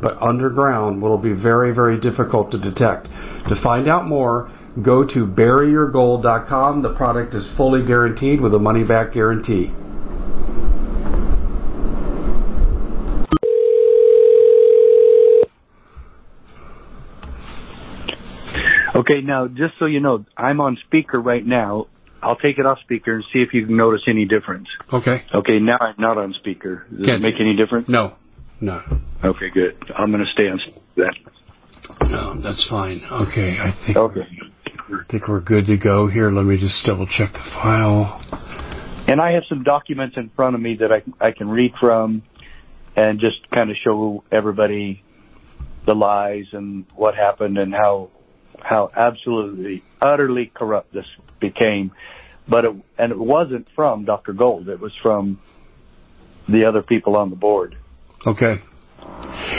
but underground will be very, very difficult to detect. To find out more, go to buryyourgold.com. The product is fully guaranteed with a money back guarantee. Okay, now just so you know, I'm on speaker right now. I'll take it off speaker and see if you can notice any difference. Okay. Okay, now I'm not on speaker. Does Can't it make any difference? No, no. Okay, good. I'm going to stay on that. No, that's fine. Okay, I think Okay. I think we're good to go here. Let me just double check the file. And I have some documents in front of me that I, I can read from and just kind of show everybody the lies and what happened and how how absolutely utterly corrupt this became. But it, and it wasn't from Dr. Gold. It was from the other people on the board. Okay.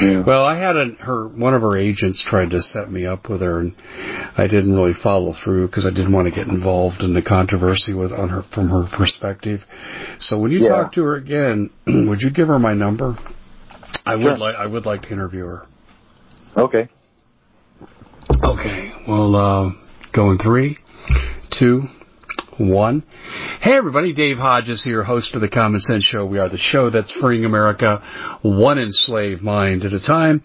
Yeah. Well, I had a, her one of her agents tried to set me up with her, and I didn't really follow through because I didn't want to get involved in the controversy with on her from her perspective. So when you Yeah. talk to her again, would you give her my number? I Sure. would like I would like to interview her. Okay. Okay. Well, uh, go in three, two, one. Hey everybody, Dave Hodges here, host of the Common Sense Show. We are the show that's freeing America one enslaved mind at a time.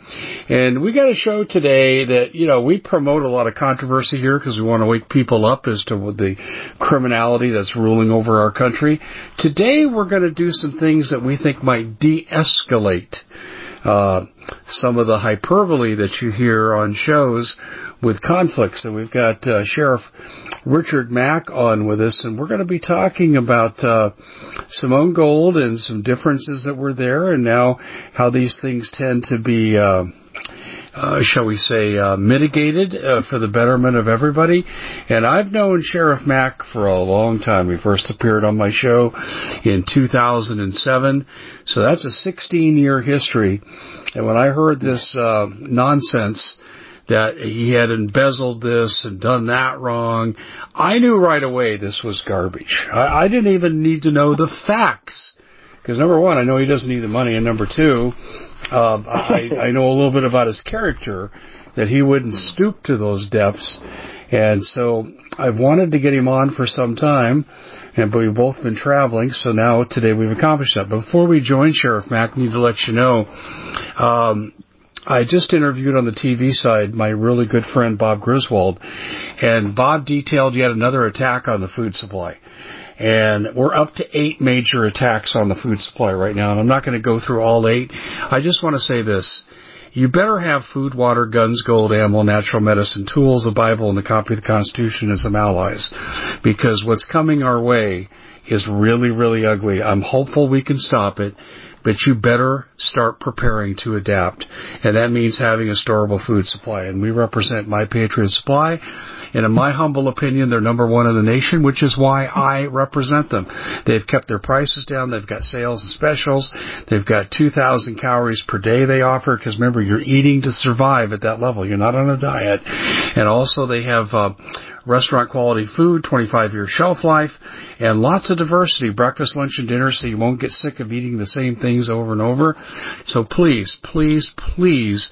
And we got a show today that, you know, we promote a lot of controversy here because we want to wake people up as to the criminality that's ruling over our country. Today we're going to do some things that we think might de-escalate uh, some of the hyperbole that you hear on shows with conflicts. And we've got uh, Sheriff Richard Mack on with us, and we're going to be talking about uh, Simone Gold and some differences that were there, and now how these things tend to be. Uh, uh, shall we say, uh, mitigated uh, for the betterment of everybody. And I've known Sheriff Mack for a long time. He first appeared on my show in 2007, so that's a 16 year history. And when I heard this uh, nonsense that he had embezzled this and done that wrong, I knew right away this was garbage. I, I didn't even need to know the facts. Because number one, I know he doesn't need the money, and number two, uh, I, I know a little bit about his character, that he wouldn't stoop to those depths, and so I've wanted to get him on for some time, and but we've both been traveling, so now today we've accomplished that. Before we join Sheriff Mack, I need to let you know, um, I just interviewed on the TV side my really good friend Bob Griswold, and Bob detailed yet another attack on the food supply. And we're up to eight major attacks on the food supply right now, and I'm not going to go through all eight. I just want to say this. You better have food, water, guns, gold, ammo, natural medicine, tools, a Bible, and a copy of the Constitution as some allies. Because what's coming our way is really, really ugly. I'm hopeful we can stop it, but you better start preparing to adapt. And that means having a storable food supply. And we represent My Patriot Supply. And in my humble opinion, they're number one in the nation, which is why I represent them. They've kept their prices down. They've got sales and specials. They've got 2,000 calories per day they offer because remember, you're eating to survive at that level. You're not on a diet. And also they have, uh, restaurant quality food, 25 year shelf life, and lots of diversity, breakfast, lunch, and dinner, so you won't get sick of eating the same things over and over. So please, please, please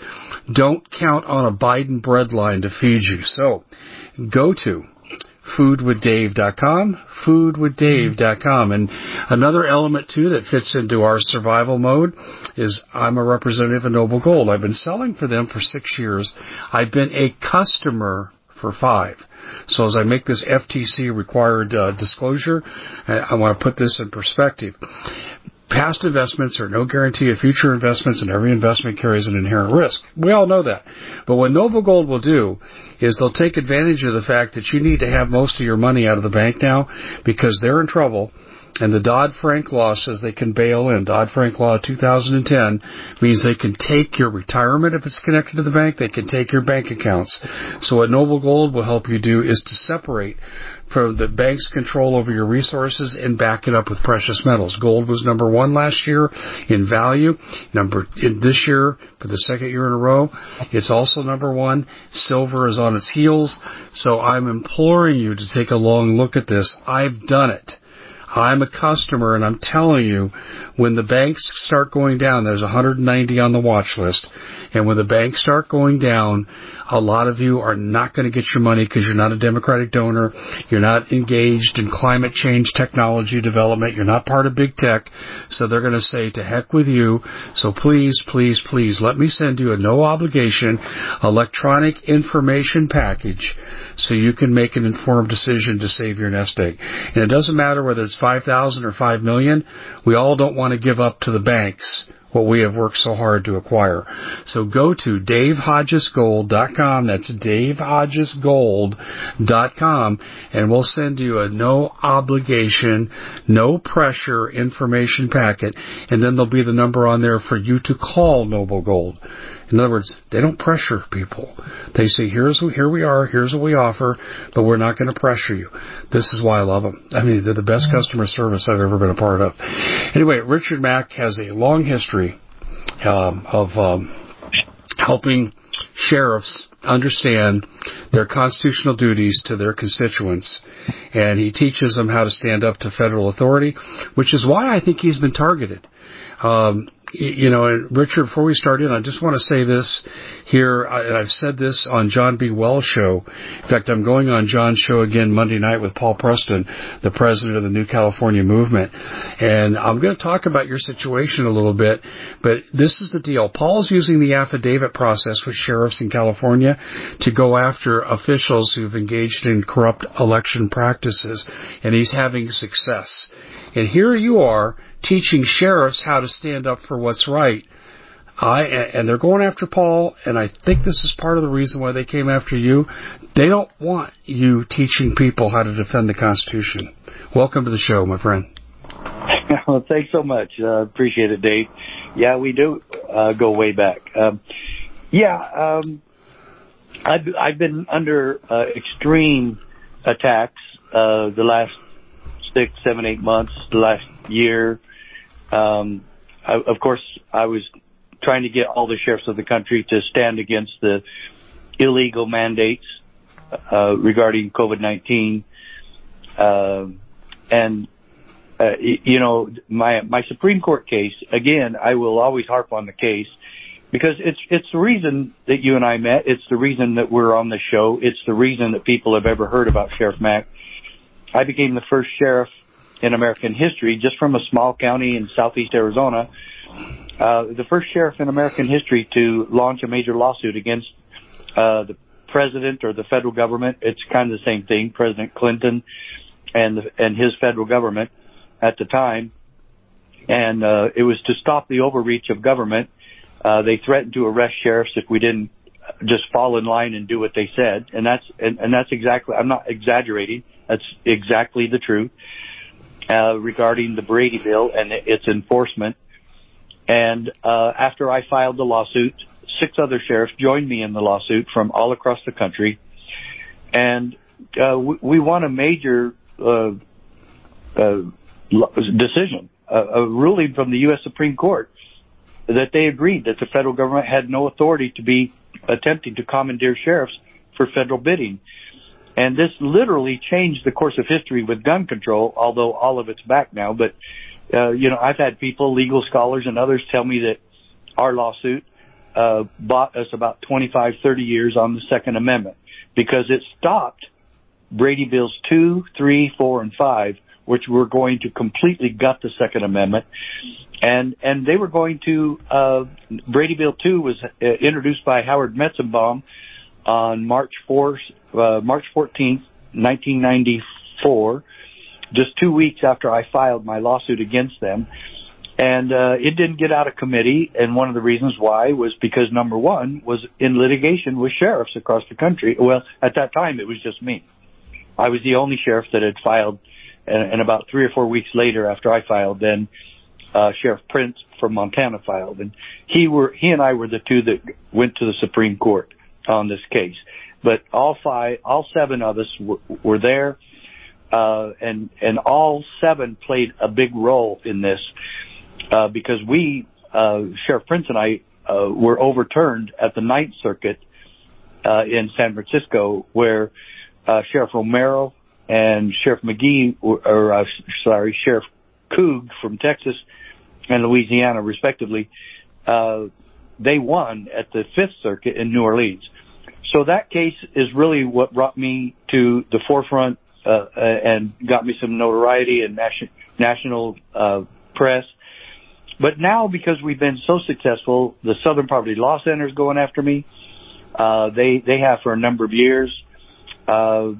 don't count on a Biden breadline to feed you. So go to foodwithdave.com, foodwithdave.com. And another element too that fits into our survival mode is I'm a representative of Noble Gold. I've been selling for them for six years. I've been a customer for five. So as I make this FTC required uh, disclosure, I, I want to put this in perspective. Past investments are no guarantee of future investments, and every investment carries an inherent risk. We all know that. But what Noble Gold will do is they'll take advantage of the fact that you need to have most of your money out of the bank now because they're in trouble and the Dodd-Frank law says they can bail in. Dodd-Frank law 2010 means they can take your retirement if it's connected to the bank. They can take your bank accounts. So what Noble Gold will help you do is to separate from the bank's control over your resources and back it up with precious metals. Gold was number one last year in value. Number in this year for the second year in a row, it's also number one. Silver is on its heels. So I'm imploring you to take a long look at this. I've done it. I'm a customer and I'm telling you, when the banks start going down, there's 190 on the watch list, and when the banks start going down, a lot of you are not going to get your money because you're not a Democratic donor, you're not engaged in climate change technology development, you're not part of big tech, so they're going to say to heck with you. So please, please, please, let me send you a no obligation electronic information package so you can make an informed decision to save your nest egg. And it doesn't matter whether it's 5,000 or 5 million. We all don't want to give up to the banks what we have worked so hard to acquire. So go to davehodgesgold.com. That's davehodgesgold.com and we'll send you a no obligation, no pressure information packet and then there'll be the number on there for you to call Noble Gold. In other words, they don't pressure people. They say, here's what here we are, here's what we offer, but we're not going to pressure you. This is why I love them. I mean, they're the best customer service I've ever been a part of. Anyway, Richard Mack has a long history um, of um, helping sheriffs understand their constitutional duties to their constituents. And he teaches them how to stand up to federal authority, which is why I think he's been targeted. Um, you know, Richard, before we start in, I just want to say this here, and I've said this on John B. Wells' show. In fact, I'm going on John's show again Monday night with Paul Preston, the president of the New California Movement. And I'm going to talk about your situation a little bit, but this is the deal. Paul's using the affidavit process with sheriffs in California to go after officials who've engaged in corrupt election practices, and he's having success. And here you are teaching sheriffs how to stand up for what's right. I and they're going after Paul, and I think this is part of the reason why they came after you. They don't want you teaching people how to defend the Constitution. Welcome to the show, my friend. well, thanks so much. Uh, appreciate it, Dave. Yeah, we do uh, go way back. Um, yeah, um, I've, I've been under uh, extreme attacks uh, the last six, seven, eight months, the last year. Um, of course, I was trying to get all the sheriffs of the country to stand against the illegal mandates uh, regarding COVID-19. Uh, and uh, you know, my my Supreme Court case again. I will always harp on the case because it's it's the reason that you and I met. It's the reason that we're on the show. It's the reason that people have ever heard about Sheriff Mack. I became the first sheriff in American history, just from a small county in southeast Arizona, uh, the first sheriff in American history to launch a major lawsuit against uh, the president or the federal government. It's kind of the same thing, President Clinton and and his federal government at the time, and uh, it was to stop the overreach of government. Uh, they threatened to arrest sheriffs if we didn't just fall in line and do what they said, and that's and, and that's exactly. I'm not exaggerating. That's exactly the truth uh, regarding the Brady bill and its enforcement. And uh, after I filed the lawsuit, six other sheriffs joined me in the lawsuit from all across the country, and uh, we, we won a major uh, uh, decision, a ruling from the U.S. Supreme Court that they agreed that the federal government had no authority to be attempting to commandeer sheriffs for federal bidding. And this literally changed the course of history with gun control, although all of it's back now. But, uh, you know, I've had people, legal scholars and others tell me that our lawsuit, uh, bought us about 25, 30 years on the Second Amendment because it stopped Brady Bills 2, 3, 4, and 5, which were going to completely gut the Second Amendment. And, and they were going to, uh, Brady Bill 2 was uh, introduced by Howard Metzenbaum, on March 4th, uh, March 14th, 1994, just two weeks after I filed my lawsuit against them. And uh, it didn't get out of committee, and one of the reasons why was because number one was in litigation with sheriffs across the country. Well, at that time it was just me. I was the only sheriff that had filed, and, and about three or four weeks later, after I filed, then uh, Sheriff Printz from Montana filed, and he were he and I were the two that went to the Supreme Court on this case. But all five, all seven of us were, were there, uh, and and all seven played a big role in this uh, because we, uh, Sheriff Printz and I, uh, were overturned at the Ninth Circuit uh, in San Francisco, where uh, Sheriff Romero and Sheriff McGee, or, or uh, sorry, Sheriff Koog from Texas and Louisiana, respectively, uh, they won at the Fifth Circuit in New Orleans. So that case is really what brought me to the forefront uh, uh and got me some notoriety in nation, national uh, press. But now, because we've been so successful, the Southern Poverty Law Center is going after me. Uh, they they have for a number of years. Uh,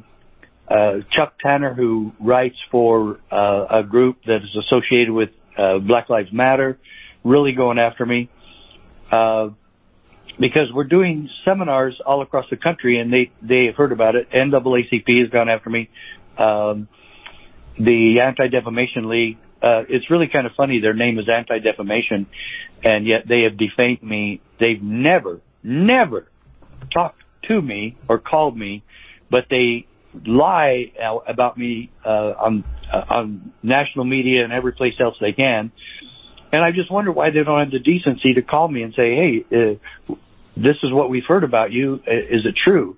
uh, Chuck Tanner, who writes for uh, a group that is associated with uh, Black Lives Matter, really going after me. Uh, because we're doing seminars all across the country and they, they have heard about it. NAACP has gone after me. Um, the Anti-Defamation League, uh, it's really kind of funny. Their name is Anti-Defamation and yet they have defamed me. They've never, never talked to me or called me, but they lie about me, uh, on uh, on national media and every place else they can. And I just wonder why they don't have the decency to call me and say, "Hey, uh, this is what we've heard about you. Is it true?"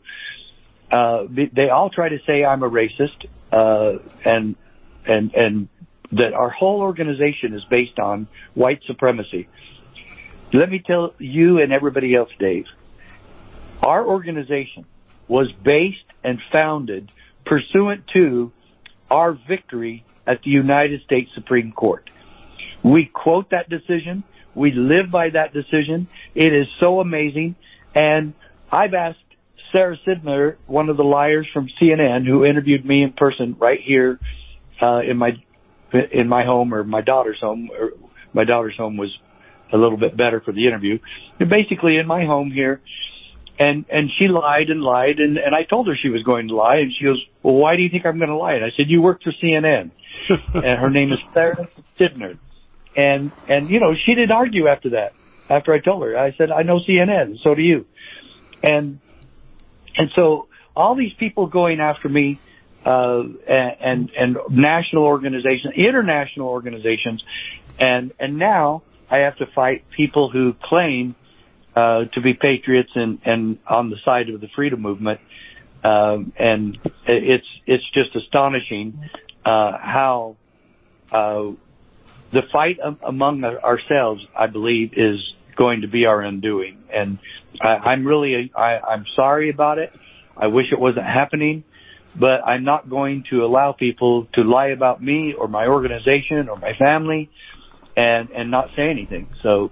Uh, they all try to say I'm a racist, uh, and and and that our whole organization is based on white supremacy. Let me tell you and everybody else, Dave. Our organization was based and founded pursuant to our victory at the United States Supreme Court. We quote that decision. We live by that decision. It is so amazing. And I've asked Sarah Sidner, one of the liars from CNN, who interviewed me in person right here uh, in my in my home or my daughter's home. Or my daughter's home was a little bit better for the interview. And basically, in my home here, and and she lied and lied and and I told her she was going to lie and she goes, "Well, why do you think I'm going to lie?" And I said, "You work for CNN." and her name is Sarah Sidner. And and you know, she didn't argue after that. After I told her, I said, "I know CNN, so do you." And and so all these people going after me uh and and, and national organizations, international organizations and and now I have to fight people who claim uh, to be patriots and, and on the side of the freedom movement. Um, and it's, it's just astonishing, uh, how, uh, the fight among ourselves, I believe, is going to be our undoing. And I, I'm really, I, I'm sorry about it. I wish it wasn't happening, but I'm not going to allow people to lie about me or my organization or my family and, and not say anything. So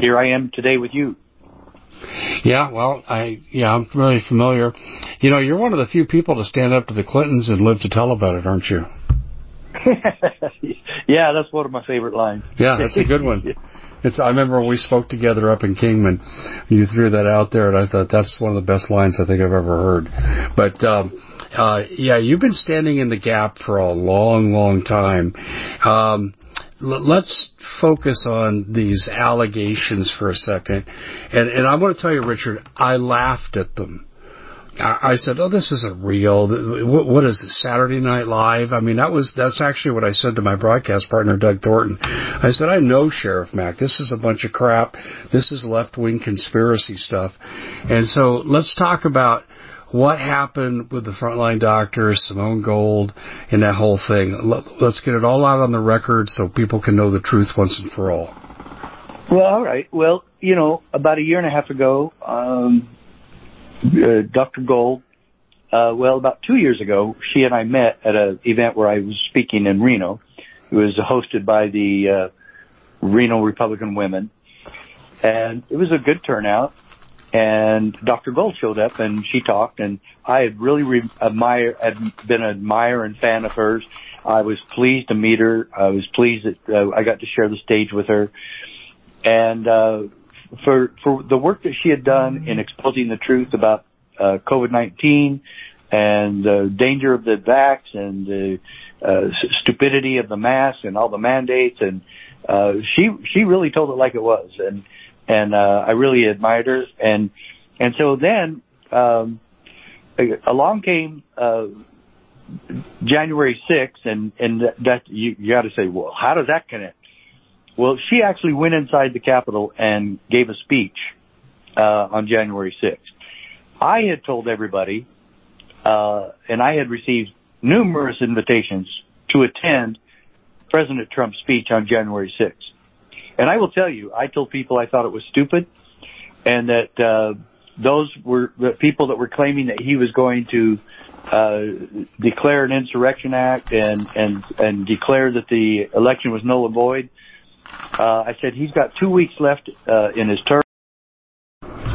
here I am today with you. Yeah, well, I yeah, I'm really familiar. You know, you're one of the few people to stand up to the Clintons and live to tell about it, aren't you? yeah, that's one of my favorite lines. Yeah, that's a good one. It's. I remember when we spoke together up in Kingman, you threw that out there, and I thought that's one of the best lines I think I've ever heard. But um, uh, yeah, you've been standing in the gap for a long, long time. Um, let's focus on these allegations for a second. And, and I want to tell you, Richard, I laughed at them. I, said, "Oh, this isn't real. What, what is it? Saturday Night Live?" I mean, that was that's actually what I said to my broadcast partner, Doug Thornton. I said, "I know Sheriff Mack. This is a bunch of crap. This is left wing conspiracy stuff." And so let's talk about what happened with the frontline doctors, Simone Gold, and that whole thing. Let's get it all out on the record so people can know the truth once and for all. Well, all right. Well, you know, about a year and a half ago, um, uh, Dr. Gold, uh, well, about two years ago, she and I met at an event where I was speaking in Reno. It was hosted by the uh, Reno Republican Women, and it was a good turnout and Dr. Gold showed up and she talked and I had really re- admire, had been an admirer and fan of hers I was pleased to meet her. I was pleased that uh, I got to share the stage with her, and uh, for for the work that she had done in exposing the truth about uh, COVID-19 and the danger of the vax and the uh, stupidity of the mask and all the mandates and uh, she she really told it like it was. And and uh, I really admired her. And and so then um, along came uh, January 6th and and that you, you got to say well how does that connect well she actually went inside the Capitol and gave a speech uh, on January 6th I had told everybody uh, and I had received numerous invitations to attend President Trump's speech on January 6th. And I will tell you, I told people I thought it was stupid and that, uh, those were the people that were claiming that he was going to, uh, declare an insurrection act and, and, and declare that the election was null and void. Uh, I said he's got two weeks left, uh, in his term.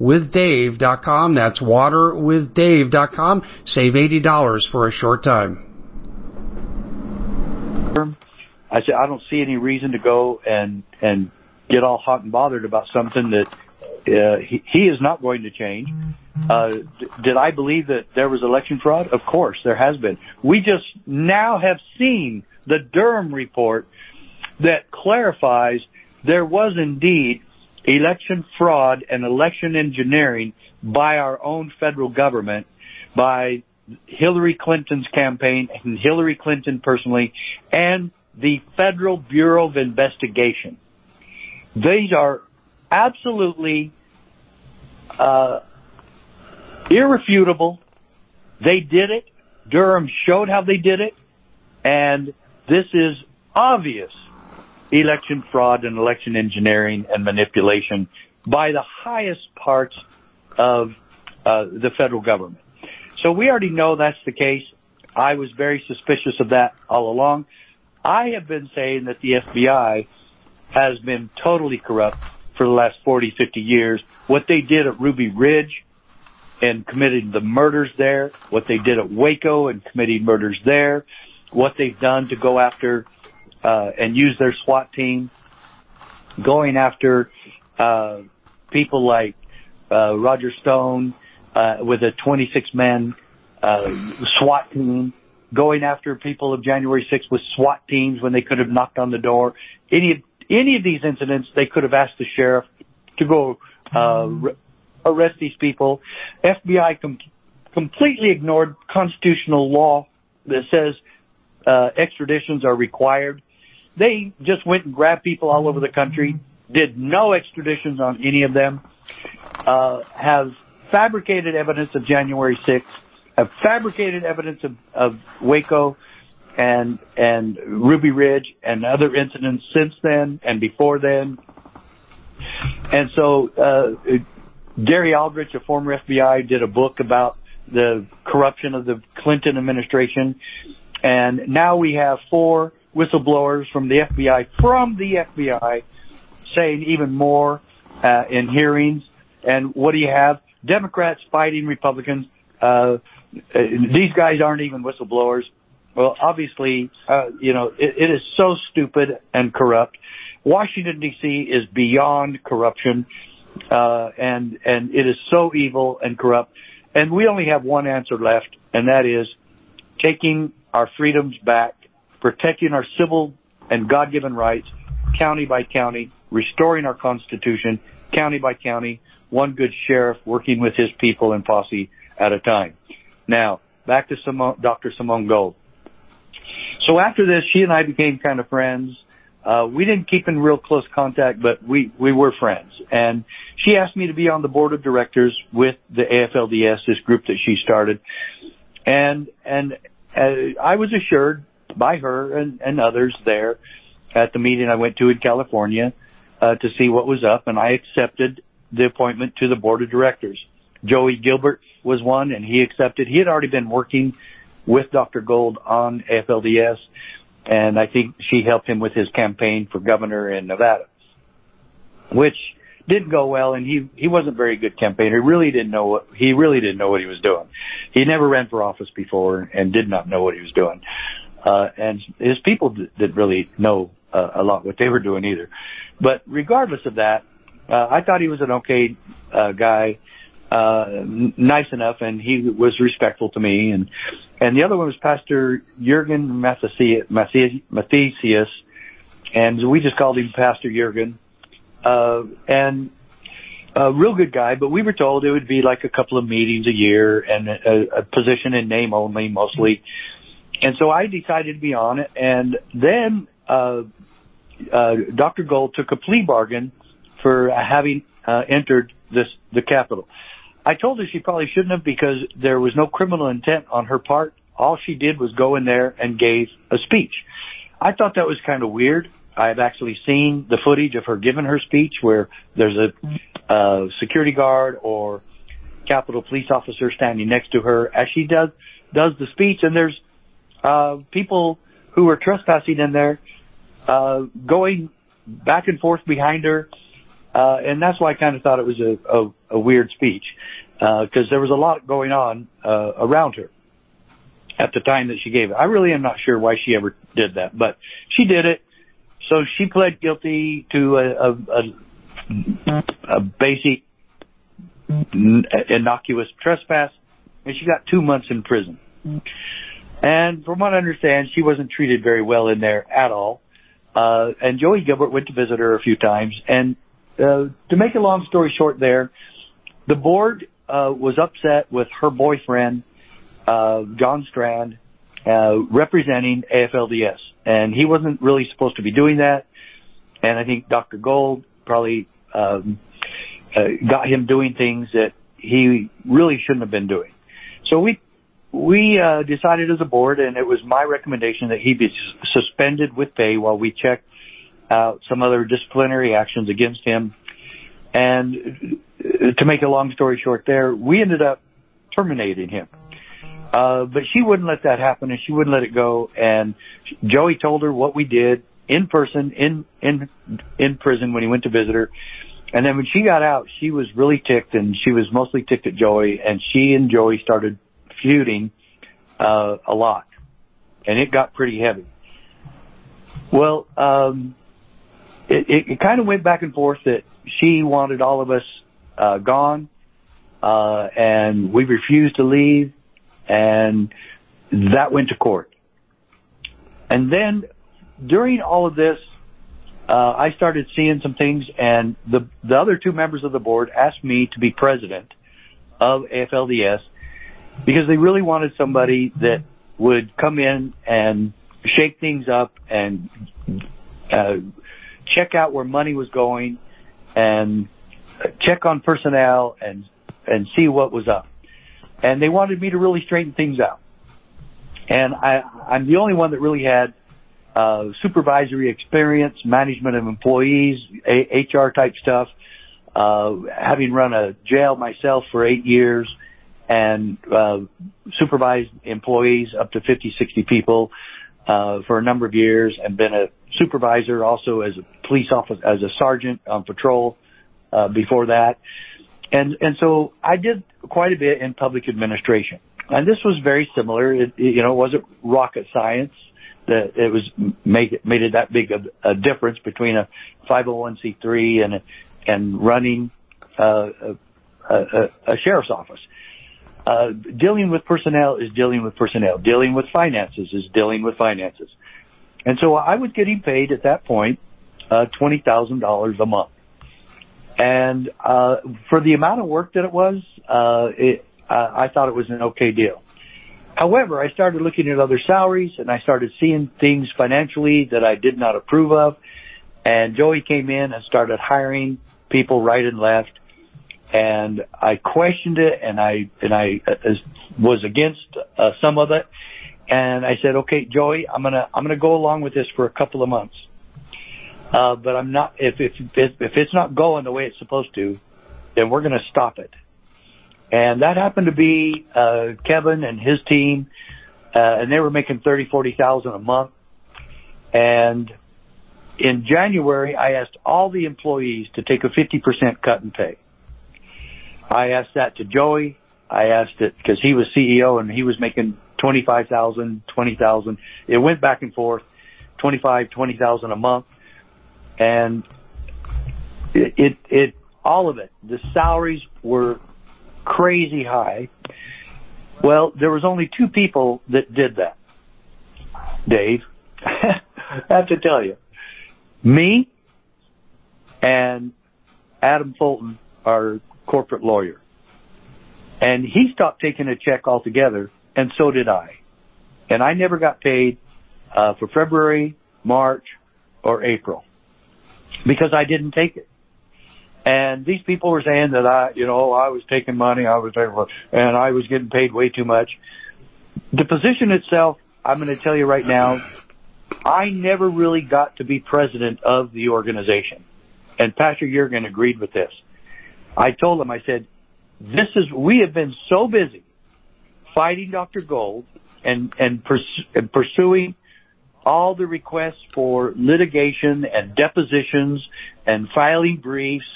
waterwithdave.com. That's waterwithdave.com. Save $80 for a short time. I said, I don't see any reason to go and, and get all hot and bothered about something that uh, he, he is not going to change. Uh, d- did I believe that there was election fraud? Of course, there has been. We just now have seen the Durham report that clarifies there was indeed election fraud and election engineering by our own federal government, by Hillary Clinton's campaign and Hillary Clinton personally, and the Federal Bureau of Investigation. These are absolutely uh, irrefutable. They did it. Durham showed how they did it, and this is obvious election fraud and election engineering and manipulation by the highest parts of uh, the federal government. So we already know that's the case. I was very suspicious of that all along. I have been saying that the FBI has been totally corrupt for the last 40, 50 years. What they did at Ruby Ridge and committing the murders there, what they did at Waco and committing murders there, what they've done to go after uh, and use their SWAT team going after uh, people like uh, Roger Stone uh, with a 26 man uh, SWAT team, going after people of January 6th with SWAT teams when they could have knocked on the door. Any any of these incidents, they could have asked the sheriff to go uh, arrest these people. FBI com- completely ignored constitutional law that says uh, extraditions are required. They just went and grabbed people all over the country, did no extraditions on any of them, uh, have fabricated evidence of January 6th, have fabricated evidence of, of Waco and and Ruby Ridge and other incidents since then and before then. And so uh, Gary Aldrich, a former FBI, did a book about the corruption of the Clinton administration. And now we have four whistleblowers from the FBI, from the FBI, saying even more uh, in hearings. And what do you have? Democrats fighting Republicans. Uh, these guys aren't even whistleblowers. Well, obviously, uh, you know, it, it is so stupid and corrupt. Washington D.C. is beyond corruption, uh, and and it is so evil and corrupt. And we only have one answer left, and that is taking our freedoms back, protecting our civil and God-given rights, county by county, restoring our Constitution, county by county, one good sheriff working with his people and posse at a time. Now, back to Simone, Dr. Simone Gold. So after this, she and I became kind of friends. Uh, we didn't keep in real close contact, but we, we were friends. And she asked me to be on the board of directors with the AFLDS, this group that she started. And, and uh, I was assured by her and, and others there at the meeting I went to in California, uh, to see what was up and I accepted the appointment to the board of directors. Joey Gilbert was one and he accepted. He had already been working with Dr. Gold on AFLDS and I think she helped him with his campaign for governor in Nevada, which didn't go well and he he wasn't a very good campaigner. He really didn't know what he really didn't know what he was doing. He never ran for office before and did not know what he was doing. Uh and his people didn't really know uh, a lot what they were doing either. But regardless of that, uh I thought he was an okay guy, nice enough and he was respectful to me and and the other one was Pastor Jurgen Matthesius and we just called him Pastor Jurgen and a real good guy, but we were told it would be like a couple of meetings a year and a, a position in name only mostly. And so I decided to be on it. And then, uh, uh, Dr. Gold took a plea bargain for having, uh, entered this, the Capitol. I told her she probably shouldn't have because there was no criminal intent on her part. All she did was go in there and gave a speech. I thought that was kind of weird. I've actually seen the footage of her giving her speech where there's a uh, security guard or Capitol police officer standing next to her as she does does the speech, and there's uh, people who were trespassing in there, uh, going back and forth behind her, uh, and that's why I kind of thought it was a, a, a weird speech because uh, there was a lot going on uh, around her at the time that she gave it. I really am not sure why she ever did that, but she did it. So she pled guilty to a, a, a, a basic innocuous trespass, and she got two months in prison. And from what I understand, she wasn't treated very well in there at all. Uh, and Joey Gilbert went to visit her a few times. And uh, to make a long story short, there, the board uh, was upset with her boyfriend, uh, John Strand, uh, representing AFLDS and he wasn't really supposed to be doing that. And I think Dr. Gold probably um, uh, got him doing things that he really shouldn't have been doing. So we we uh, decided as a board, and it was my recommendation that he be suspended with pay while we checked out some other disciplinary actions against him. And to make a long story short, there we ended up terminating him. Uh, but she wouldn't let that happen and she wouldn't let it go. And Joey told her what we did in person, in, in, in prison when he went to visit her. And then when she got out, she was really ticked and she was mostly ticked at Joey and she and Joey started feuding, uh, a lot. And it got pretty heavy. Well, um, it, it, it kind of went back and forth that she wanted all of us uh, gone, uh, and we refused to leave, and that went to court. And then during all of this, uh, I started seeing some things, and the the other two members of the board asked me to be president of AFLDS because they really wanted somebody that would come in and shake things up and uh, check out where money was going and check on personnel and and see what was up. And they wanted me to really straighten things out. And I, I'm the only one that really had uh, supervisory experience, management of employees, a- HR type stuff. Uh, having run a jail myself for eight years and uh, supervised employees up to 50, 60 people uh, for a number of years, and been a supervisor also as a police officer, as a sergeant on patrol uh, before that, and and so I did quite a bit in public administration, and this was very similar. It, you know, it wasn't rocket science that it was make it made it that big a, a difference between a 501c3 and and running uh, a, a, a sheriff's office. Uh, dealing with personnel is dealing with personnel. Dealing with finances is dealing with finances. And so I was getting paid at that point uh, twenty thousand dollars a month, and uh, for the amount of work that it was, uh, it, uh, I thought it was an okay deal. However, I started looking at other salaries and I started seeing things financially that I did not approve of. And Joey came in and started hiring people right and left. And I questioned it and I, and I uh, was against uh, some of it. And I said, okay, Joey, I'm to, I'm to go along with this for a couple of months. Uh, but I'm not, if, if, if, it's not going the way it's supposed to, then we're to stop it. And that happened to be, uh, Kevin and his team, uh, and they were making thirty, forty thousand a month. And in January, I asked all the employees to take a 50% cut in pay. I asked that to Joey. I asked it because he was CEO and he was making 25,000, 20,000. It went back and forth, 25, 20,000 a month. And it, it, it, all of it, the salaries were crazy high. Well, there was only two people that did that. Dave, I have to tell you, me and Adam Fulton, our corporate lawyer. And he stopped taking a check altogether, and so did I. And I never got paid uh, for February, March, or April because I didn't take it. And these people were saying that I, you know, I was taking money, I was taking, and I was getting paid way too much. The position itself, I'm going to tell you right now, I never really got to be president of the organization. And Pastor Jurgen agreed with this. I told him, I said, this is, we have been so busy fighting Dr. Gold and, and, pers- and pursuing all the requests for litigation and depositions and filing briefs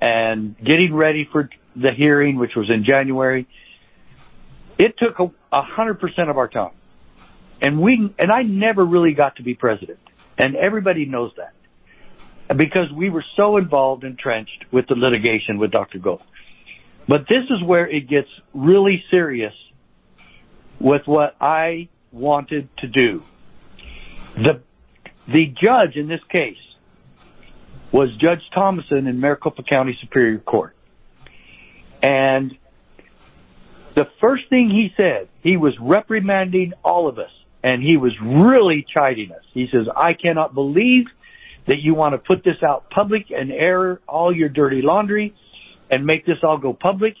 and getting ready for the hearing, which was in January. It took a hundred percent of our time. And we, and I never really got to be president. And everybody knows that. Because we were so involved, entrenched with the litigation with Dr. Gold. But this is where it gets really serious with what I wanted to do. The, the judge in this case was Judge Thomason in Maricopa County Superior Court. And the first thing he said, he was reprimanding all of us and he was really chiding us. He says, I cannot believe that you want to put this out public and air all your dirty laundry and make this all go public.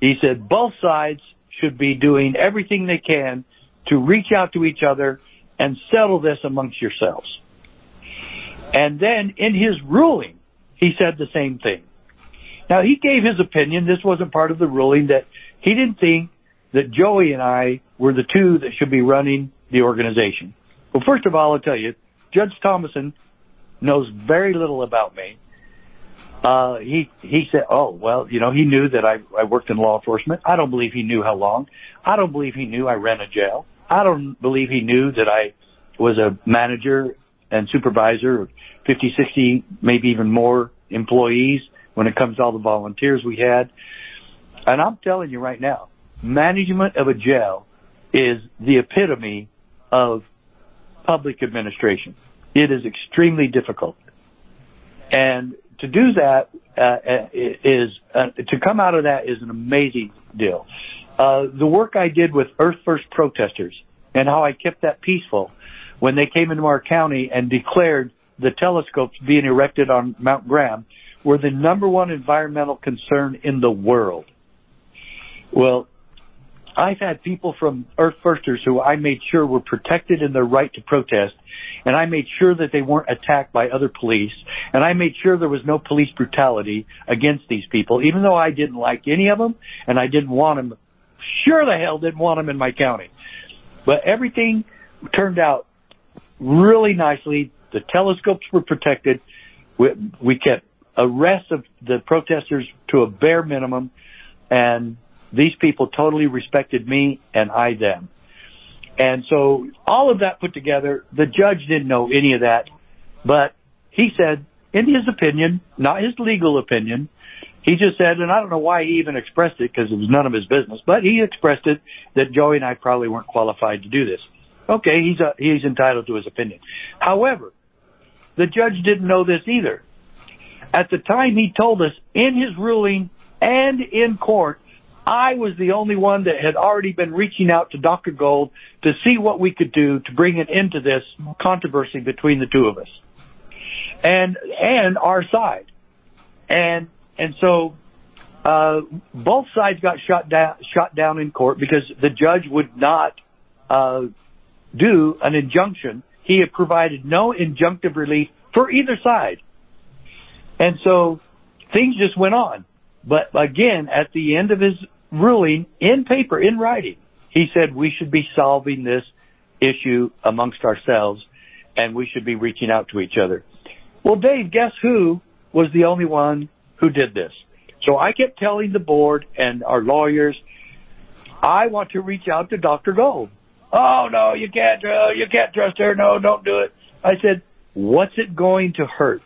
He said both sides should be doing everything they can to reach out to each other and settle this amongst yourselves. And then in his ruling, he said the same thing. Now he gave his opinion. This wasn't part of the ruling that he didn't think that Joey and I were the two that should be running the organization. Well, first of all, I'll tell you, Judge Thomason knows very little about me. Uh, he, he said, oh, well, you know, he knew that I, I worked in law enforcement. I don't believe he knew how long. I don't believe he knew I ran a jail. I don't believe he knew that I was a manager and supervisor 50, 60, maybe even more employees when it comes to all the volunteers we had. And I'm telling you right now, management of a jail is the epitome of public administration. It is extremely difficult. And to do that uh, is uh, to come out of that is an amazing deal. Uh, the work I did with Earth First protesters and how I kept that peaceful when they came into our county and declared the telescopes being erected on Mount Graham were the number one environmental concern in the world. Well, I've had people from Earth Firsters who I made sure were protected in their right to protest, and I made sure that they weren't attacked by other police, and I made sure there was no police brutality against these people, even though I didn't like any of them, and I didn't want them, sure the hell didn't want them in my county. But everything turned out really nicely. The telescopes were protected. We, we kept arrests of the protesters to a bare minimum, and these people totally respected me and I them. And so all of that put together, the judge didn't know any of that, but he said, in his opinion, not his legal opinion, he just said, and I don't know why he even expressed it because it was none of his business, but he expressed it that Joey and I probably weren't qualified to do this. Okay, he's a, he's entitled to his opinion. However, the judge didn't know this either. At the time he told us in his ruling and in court, I was the only one that had already been reaching out to Dr. Gold to see what we could do to bring an end to this controversy between the two of us. And, and our side. And, and so, uh, both sides got shot down, shot down in court because the judge would not, uh, do an injunction. He had provided no injunctive relief for either side. And so things just went on. But again, at the end of his ruling in paper, in writing, he said we should be solving this issue amongst ourselves and we should be reaching out to each other. Well, Dave, guess who was the only one who did this? So I kept telling the board and our lawyers, I want to reach out to Dr. Gold. Oh no, you can't, uh, you can't trust her. No, don't do it. I said, what's it going to hurt?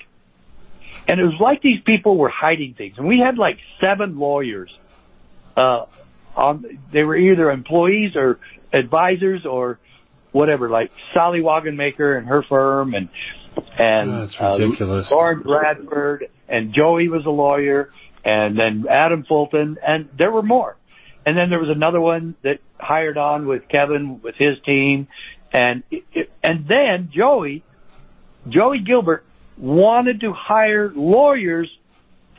And it was like these people were hiding things. And we had like seven lawyers, on, they were either employees or advisors or whatever, like Sally Wagenmaker and her firm and, and, oh, that's ridiculous. Uh, Lauren Bradford and Joey was a lawyer and then Adam Fulton and there were more. And then there was another one that hired on with Kevin with his team and, and then Joey, Joey Gilbert wanted to hire lawyers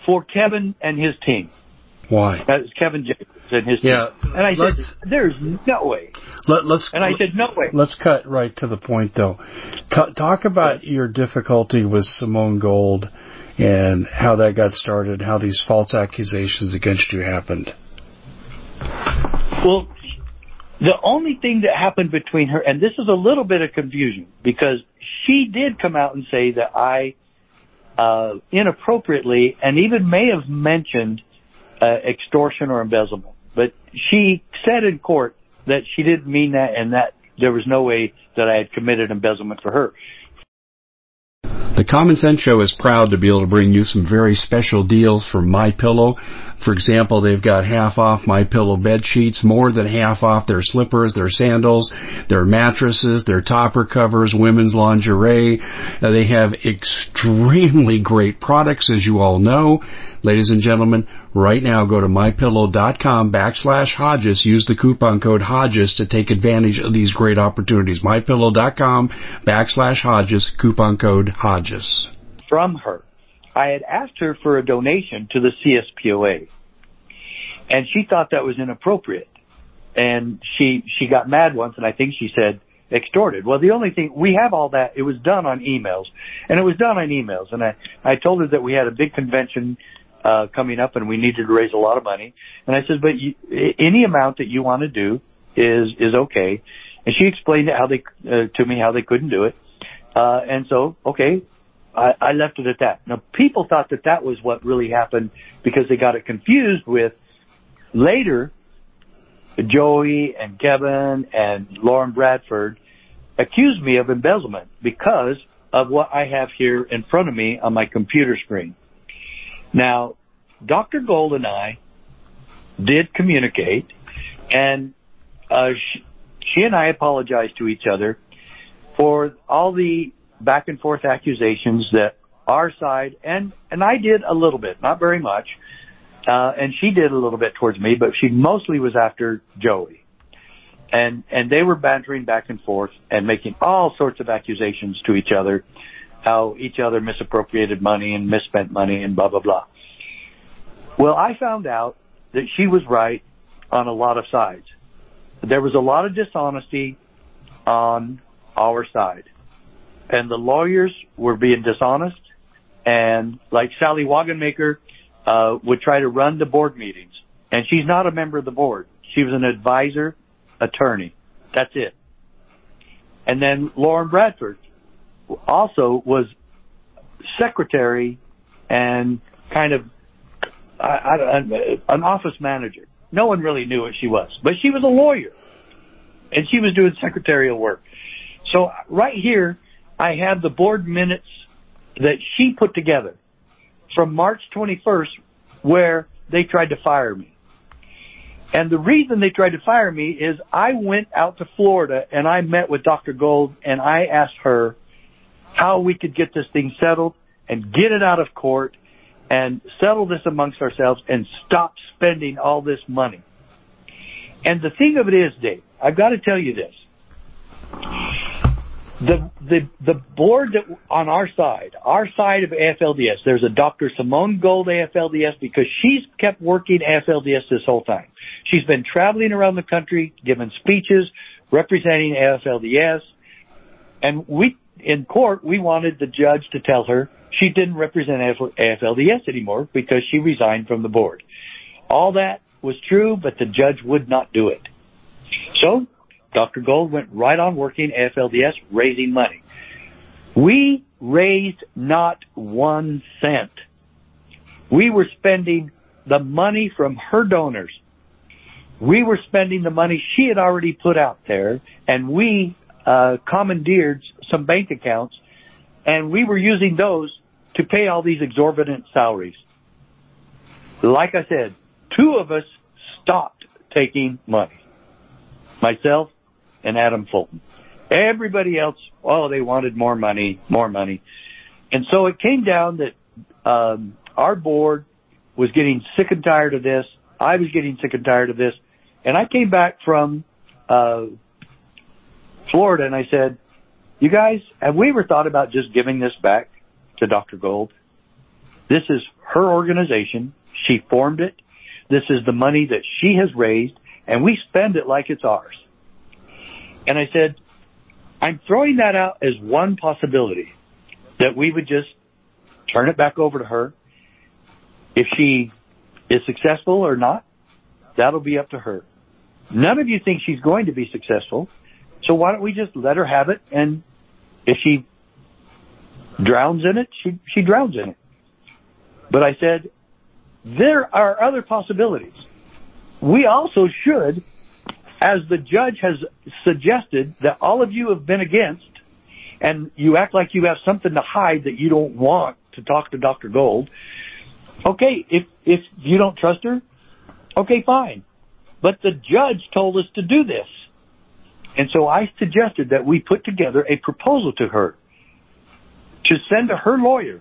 for Kevin and his team. Why? That's Kevin Jacobs and his yeah, team. And I said, there's no way. Let, us and I said, no way. Let's cut right to the point though. T- talk about your difficulty with Simone Gold and how that got started, how these false accusations against you happened. Well, the only thing that happened between her, and this is a little bit of confusion because she did come out and say that I, uh, inappropriately and even may have mentioned, extortion or embezzlement. But she said in court that she didn't mean that and that there was no way that I had committed embezzlement for her. The Common Sense Show is proud to be able to bring you some very special deals from My Pillow. For example, they've got half off My Pillow bed sheets, more than half off their slippers, their sandals, their mattresses, their topper covers, women's lingerie. Uh, they have extremely great products, as you all know. Ladies and gentlemen, right now go to mypillow.com backslash Hodges. Use the coupon code Hodges to take advantage of these great opportunities. Mypillow.com backslash Hodges, coupon code Hodges. From her. I had asked her for a donation to the CSPOA. And she thought that was inappropriate. And she, she got mad once and I think she said, extorted. Well, the only thing, we have all that, it was done on emails. And it was done on emails. And I, I told her that we had a big convention, uh, coming up and we needed to raise a lot of money. And I said, but you, any amount that you want to do is, is okay. And she explained how they, uh, to me how they couldn't do it. Uh, and so, okay, I, I left it at that. Now, people thought that that was what really happened because they got it confused with later Joey and Kevin and Lauren Bradford accused me of embezzlement because of what I have here in front of me on my computer screen. Now, Dr. Gold and I did communicate, and uh, she, she and I apologized to each other for all the back and forth accusations that our side and and I did a little bit, not very much, uh, and she did a little bit towards me, but she mostly was after Joey, and and they were bantering back and forth and making all sorts of accusations to each other, how each other misappropriated money and misspent money and blah blah blah. Well, I found out that she was right on a lot of sides. There was a lot of dishonesty on our side. And the lawyers were being dishonest and like Sally Wagenmaker, uh, would try to run the board meetings and she's not a member of the board. She was an advisor attorney. That's it. And then Lauren Bradford also was secretary and kind of I, I, an office manager. No one really knew what she was, but she was a lawyer and she was doing secretarial work. So right here, I have the board minutes that she put together from March 21st where they tried to fire me. And the reason they tried to fire me is I went out to Florida and I met with Dr. Gold and I asked her how we could get this thing settled and get it out of court and settle this amongst ourselves and stop spending all this money. And the thing of it is, Dave, I've got to tell you this. The, the, the board that on our side, our side of AFLDS, there's a Dr. Simone Gold AFLDS because she's kept working AFLDS this whole time. She's been traveling around the country, giving speeches, representing AFLDS, and we, in court, we wanted the judge to tell her she didn't represent AFLDS anymore because she resigned from the board. All that was true, but the judge would not do it. So Dr. Gold went right on working AFLDS, raising money. We raised not one cent. We were spending the money from her donors. We were spending the money she had already put out there, and we uh, commandeered some bank accounts, and we were using those to pay all these exorbitant salaries. Like I said, two of us stopped taking money. Myself and Adam Fulton. Everybody else, oh, they wanted more money, more money. And so it came down that um, our board was getting sick and tired of this. I was getting sick and tired of this. And I came back from uh, Florida and I said, you guys, have we ever thought about just giving this back to Dr. Gold? This is her organization. She formed it. This is the money that she has raised and we spend it like it's ours. And I said, I'm throwing that out as one possibility that we would just turn it back over to her. If she is successful or not, that'll be up to her. None of you think she's going to be successful. So why don't we just let her have it? And if she drowns in it, she, she drowns in it. But I said, there are other possibilities. We also should, as the judge has suggested that all of you have been against, and you act like you have something to hide that you don't want to talk to Dr. Gold. Okay, if, if you don't trust her, okay, fine. But the judge told us to do this. And so I suggested that we put together a proposal to her to send to her lawyer.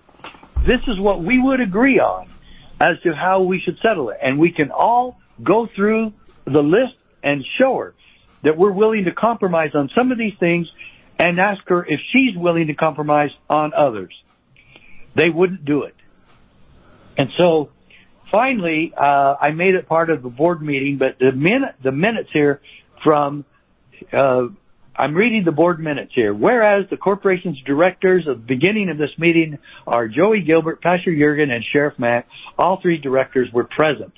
This is what we would agree on as to how we should settle it. And we can all go through the list and show her that we're willing to compromise on some of these things and ask her if she's willing to compromise on others. They wouldn't do it. And so finally, uh, I made it part of the board meeting, but the minute, the minutes here from, Uh, I'm reading the board minutes here. Whereas the corporation's directors at the beginning of this meeting are Joey Gilbert, Pastor Jurgen, and Sheriff Mack. All three directors were present.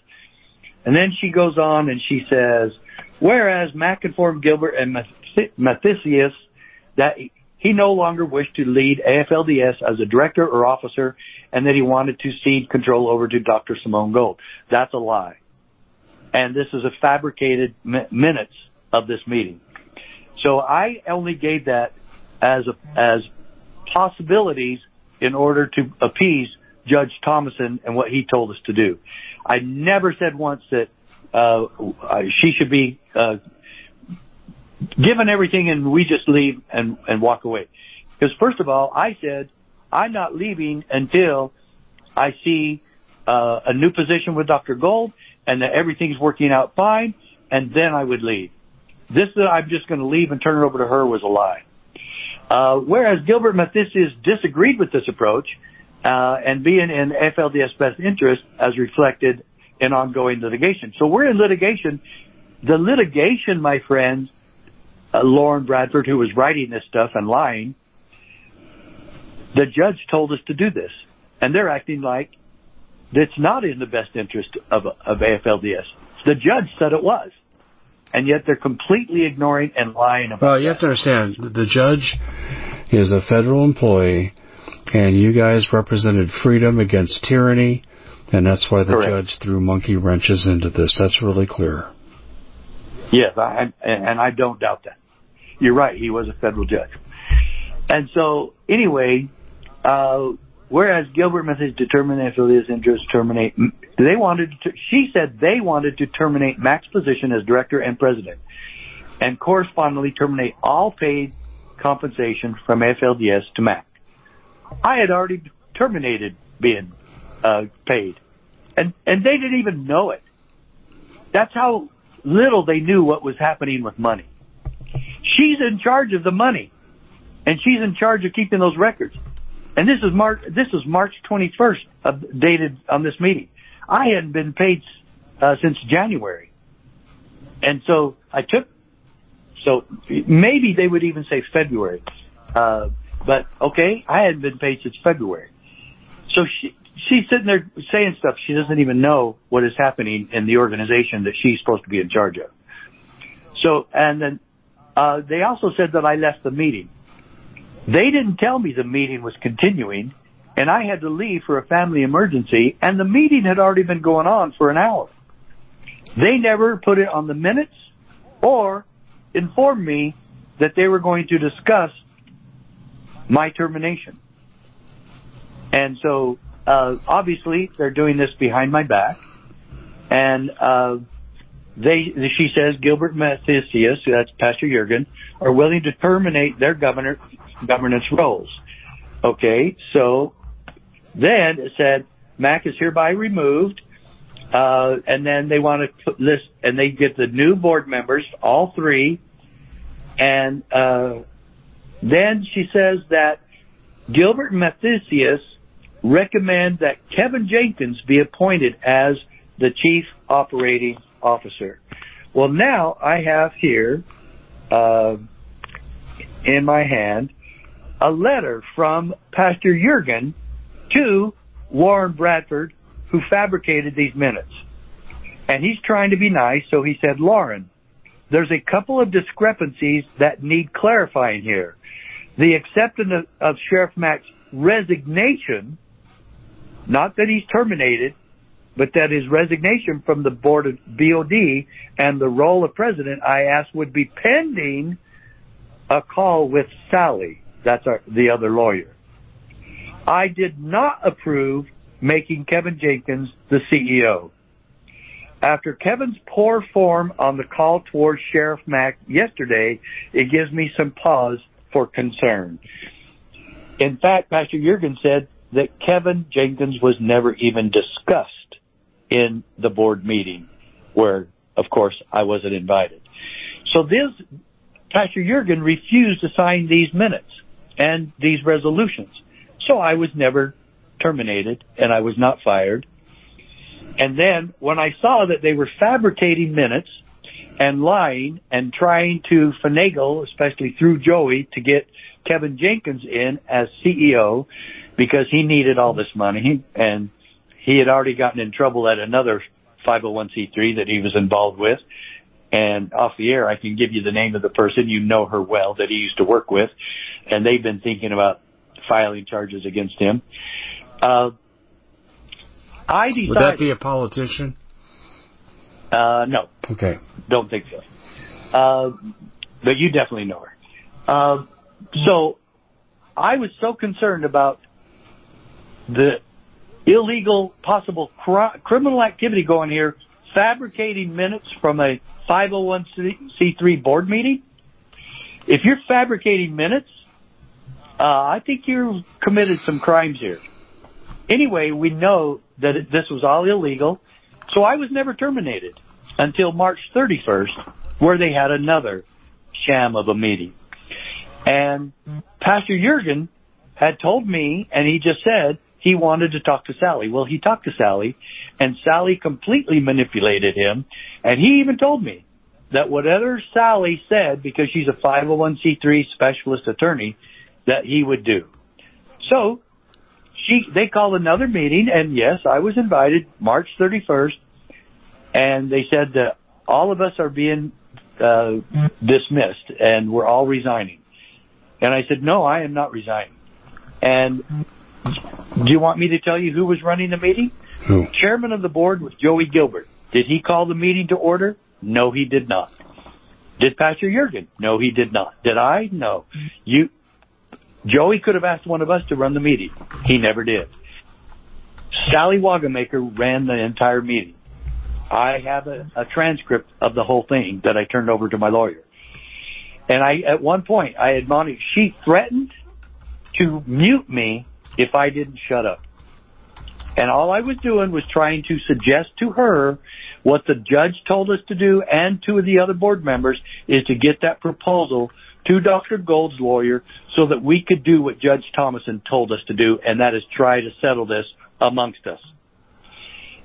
And then she goes on and she says, whereas Mack informed Gilbert and Matthesius that he no longer wished to lead AFLDS as a director or officer and that he wanted to cede control over to Dr. Simone Gold. That's a lie. And this is a fabricated minutes of this meeting. So I only gave that as a, as possibilities in order to appease Judge Thomason and what he told us to do. I never said once that uh, she should be uh, given everything and we just leave and, and walk away. Because first of all, I said I'm not leaving until I see uh, a new position with Dr. Gold and that everything's working out fine, and then I would leave. This that I'm just going to leave and turn it over to her was a lie. Uh, whereas Gilbert Matthesius disagreed with this approach, uh, and being in AFLDS best interest as reflected in ongoing litigation. So we're in litigation. The litigation, my friends, uh, Lauren Bradford, who was writing this stuff and lying, the judge told us to do this. And they're acting like it's not in the best interest of, of AFLDS. The judge said it was. And yet they're completely ignoring and lying about Well, you that. have to understand, the judge is a federal employee, and you guys represented freedom against tyranny, and that's why the Correct. judge threw monkey wrenches into this. That's really clear. Yes, I, and I don't doubt that. You're right. He was a federal judge. And so, anyway, uh, whereas Gilbert Matthesius determined if it is interest terminate, they wanted to, she said they wanted to terminate Mack's position as director and president and correspondingly terminate all paid compensation from AFLDS to Mack. I had already terminated being uh, paid, and and they didn't even know it. That's how little they knew what was happening with money. She's in charge of the money, and she's in charge of keeping those records. And this is March. This is March 21st, uh, dated on this meeting. I hadn't been paid uh, since January, and so I took. So maybe they would even say February, uh, but okay, I hadn't been paid since February. So she she's sitting there saying stuff she doesn't even know what is happening in the organization that she's supposed to be in charge of. So and then uh, they also said that I left the meeting. They didn't tell me the meeting was continuing, and I had to leave for a family emergency, and the meeting had already been going on for an hour. They never put it on the minutes or informed me that they were going to discuss my termination. And so, uh, obviously they're doing this behind my back. And, uh, they, she says Gilbert Matthesius, that's Pastor Jurgen, are willing to terminate their governor, governance roles. Okay, so then it said Mack is hereby removed, uh, and then they want to list, and they get the new board members, all three, and uh, then she says that Gilbert Matthesius recommend that Kevin Jenkins be appointed as the chief operating officer. Well, now I have here uh, in my hand a letter from Pastor Jurgen to Lauren Bradford, who fabricated these minutes. And he's trying to be nice, so he said, Lauren, there's a couple of discrepancies that need clarifying here. The acceptance of, of Sheriff Mack's resignation, not that he's terminated, but that his resignation from the board of BOD and the role of president, I asked would be pending a call with Sally. That's our, the other lawyer. I did not approve making Kevin Jenkins the CEO. After Kevin's poor form on the call towards Sheriff Mack yesterday, it gives me some pause for concern. In fact, Pastor Jurgen said that Kevin Jenkins was never even discussed in the board meeting where, of course, I wasn't invited. So this, Pastor Jurgen refused to sign these minutes and these resolutions. So I was never terminated and I was not fired. And then when I saw that they were fabricating minutes and lying and trying to finagle, especially through Joey, to get Kevin Jenkins in as CEO because he needed all this money and he had already gotten in trouble at another 501c3 that he was involved with. And off the air, I can give you the name of the person. You know her well that he used to work with. And they've been thinking about filing charges against him. Uh, I decided. Would that be a politician? Uh, no, Okay. don't think so. Uh, but you definitely know her. Uh, so I was so concerned about the illegal possible cr- criminal activity going here, fabricating minutes from a 501c3 board meeting. If you're fabricating minutes, uh, I think you've committed some crimes here. Anyway, we know that it, this was all illegal, so I was never terminated until March 31st, where they had another sham of a meeting. And Pastor Jurgen had told me, and he just said he wanted to talk to Sally. Well, he talked to Sally, and Sally completely manipulated him, and he even told me that whatever Sally said, because she's a 501c3 specialist attorney, that he would do. So, she, they called another meeting, and yes, I was invited March 31st, and they said that all of us are being uh, dismissed, and we're all resigning. And I said, no, I am not resigning. And do you want me to tell you who was running the meeting? Who? Chairman of the board was Joey Gilbert. Did he call the meeting to order? No, he did not. Did Pastor Jurgen? No, he did not. Did I? No. You, Joey could have asked one of us to run the meeting. He never did. Sally Wagenmaker ran the entire meeting. I have a, a transcript of the whole thing that I turned over to my lawyer. And I, at one point, I admonished, she threatened to mute me if I didn't shut up. And all I was doing was trying to suggest to her what the judge told us to do and two of the other board members is to get that proposal to Dr. Gold's lawyer so that we could do what Judge Thomason told us to do, and that is try to settle this amongst us.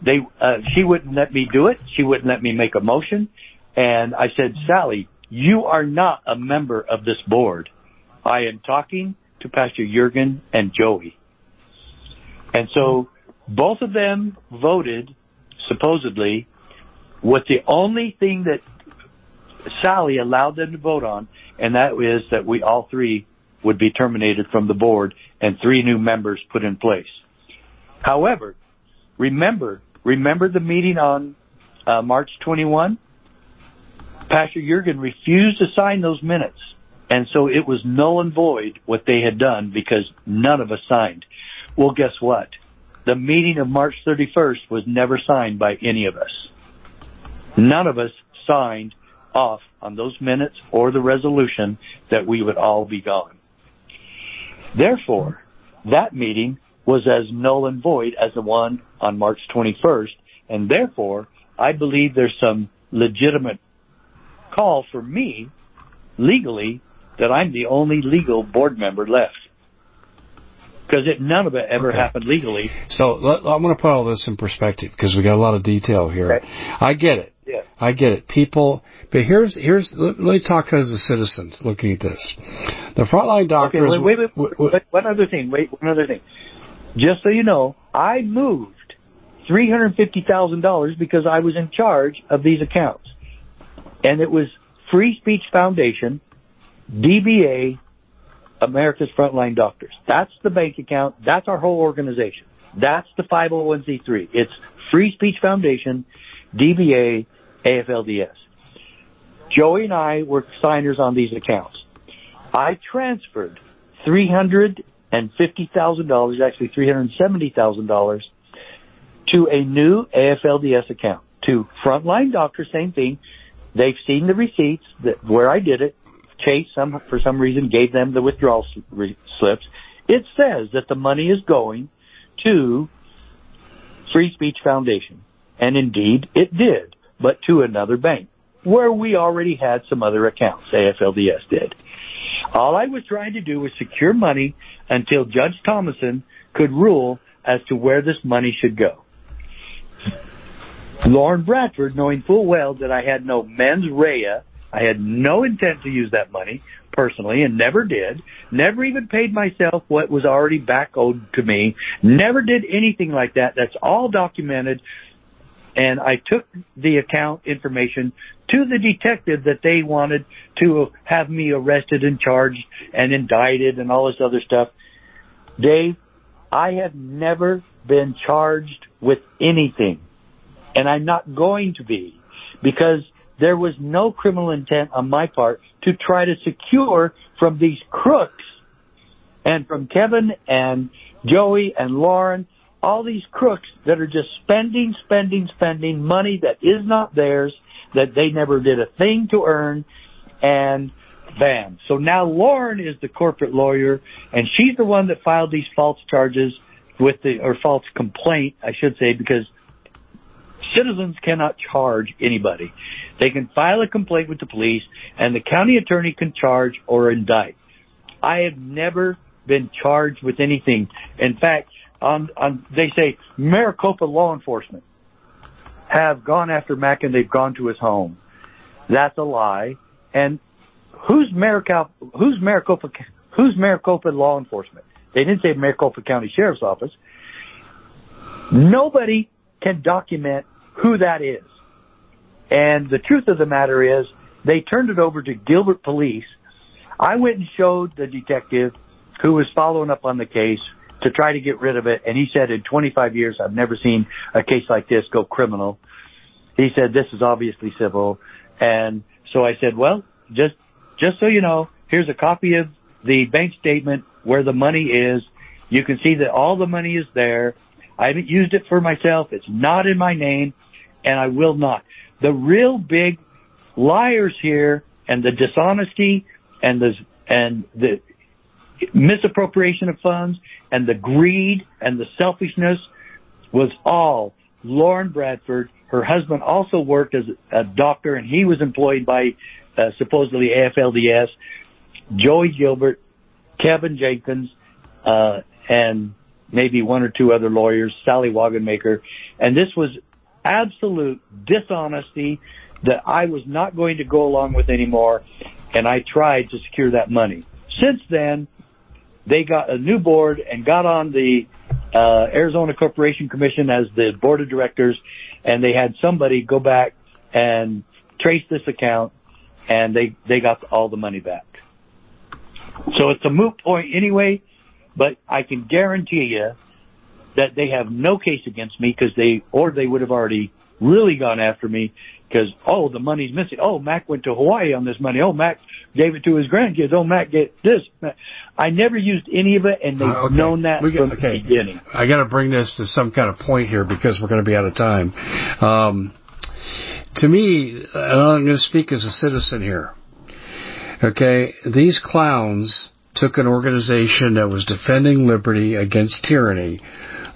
They, uh, she wouldn't let me do it. She wouldn't let me make a motion. And I said, Sally, you are not a member of this board. I am talking to Pastor Jurgen and Joey. And so both of them voted supposedly with the only thing that Sally allowed them to vote on, and that is that we all three would be terminated from the board and three new members put in place. However, remember, remember the meeting on uh, March 21? Pastor Jurgen refused to sign those minutes. And so it was null and void what they had done because none of us signed. Well, guess what? The meeting of March 31st was never signed by any of us. None of us signed off on those minutes or the resolution that we would all be gone. Therefore, that meeting was as null and void as the one on March 21st, and therefore, I believe there's some legitimate call for me legally that I'm the only legal board member left. Because it, none of it ever Okay. happened legally. So let, I'm going to put all this in perspective because we got a lot of detail here. Okay. I get it. Yeah. I get it. People, but here's here's let, let me talk as a citizen looking at this. The frontline Okay, doctors. wait, wait, wait, wait, w- wait, one other thing. Wait, one other thing. Just so you know, I moved three hundred fifty thousand dollars because I was in charge of these accounts, and it was Free Speech Foundation, DBA, America's Frontline Doctors. That's the bank account. That's our whole organization. That's the 501c3. It's Free Speech Foundation, DBA, AFLDS. Joey and I were signers on these accounts. I transferred three hundred and fifty thousand dollars, actually three hundred seventy thousand dollars, to a new AFLDS account. To Frontline Doctor, same thing. They've seen the receipts that where I did it. Chase, some for some reason, gave them the withdrawal slips. It says that the money is going to Free Speech Foundation, and indeed it did, but to another bank where we already had some other accounts. AFLDS did. All I was trying to do was secure money until Judge Thomason could rule as to where this money should go. Lauren Bradford, knowing full well that I had no mens rea, I had no intent to use that money personally and never did, never even paid myself what was already back owed to me, never did anything like that. That's all documented. And I took the account information to the detective that they wanted to have me arrested and charged and indicted and all this other stuff. Dave, I have never been charged with anything and I'm not going to be because there was no criminal intent on my part to try to secure from these crooks And from Kevin and Joey and Lauren, all these crooks that are just spending, spending, spending money that is not theirs, that they never did a thing to earn, and bam. So now Lauren is the corporate lawyer, and she's the one that filed these false charges with the, or false complaint, I should say, because citizens cannot charge anybody. They can file a complaint with the police, and the county attorney can charge or indict. I have never been charged with anything. In fact, they say Maricopa law enforcement have gone after Mack and they've gone to his home. That's a lie. And who's Maricopa? Who's Maricopa? Who's Maricopa law enforcement? They didn't say Maricopa County Sheriff's Office. Nobody can document who that is. And the truth of the matter is, they turned it over to Gilbert Police. I went and showed the detective who was following up on the case to try to get rid of it. And he said, in 25 years, I've never seen a case like this go criminal. He said, this is obviously civil. And so I said, well, just, just so you know, here's a copy of the bank statement where the money is. You can see that all the money is there. I haven't used it for myself. It's not in my name and I will not. The real big liars here and the dishonesty and the, and the misappropriation of funds and the greed and the selfishness was all Lauren Bradford. Her husband also worked as a doctor and he was employed by uh, supposedly AFLDS. Joey Gilbert, Kevin Jenkins, uh, and maybe one or two other lawyers, Sally Wagenmaker. And this was absolute dishonesty that I was not going to go along with anymore. And I tried to secure that money. Since then, they got a new board and got on the uh, Arizona Corporation Commission as the board of directors, and they had somebody go back and trace this account, and they they got all the money back. So it's a moot point anyway, but I can guarantee you that they have no case against me because they, or they would have already really gone after me because, oh, the money's missing. Oh, Mack went to Hawaii on this money. Oh, Mack gave it to his grandkids. Oh, Mack get this. I never used any of it, and they've uh, okay. known that we from okay. the beginning. I got to bring this to some kind of point here because we're going to be out of time. Um, to me, and I'm going to speak as a citizen here. Okay, these clowns took an organization that was defending liberty against tyranny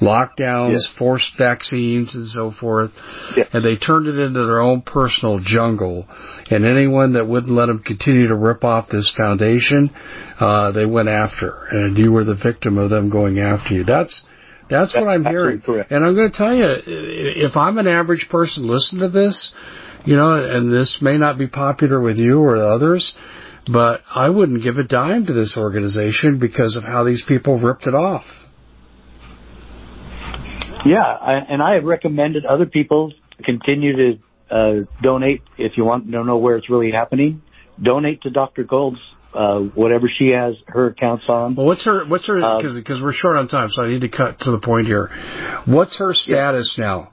lockdowns, yes. forced vaccines, and so forth. Yes. And they turned it into their own personal jungle. And anyone that wouldn't let them continue to rip off this foundation, uh, they went after. And you were the victim of them going after you. That's that's, that's what I'm hearing. Correct. And I'm going to tell you, if I'm an average person listening to this, you know, and this may not be popular with you or others, but I wouldn't give a dime to this organization because of how these people ripped it off. Yeah, I, and I have recommended other people continue to uh, donate if you want to know where it's really happening. Donate to Dr. Gold's uh, whatever she has her accounts on. Well, what's her what's her because uh, we're short on time, so I need to cut to the point here. What's her status yeah. now?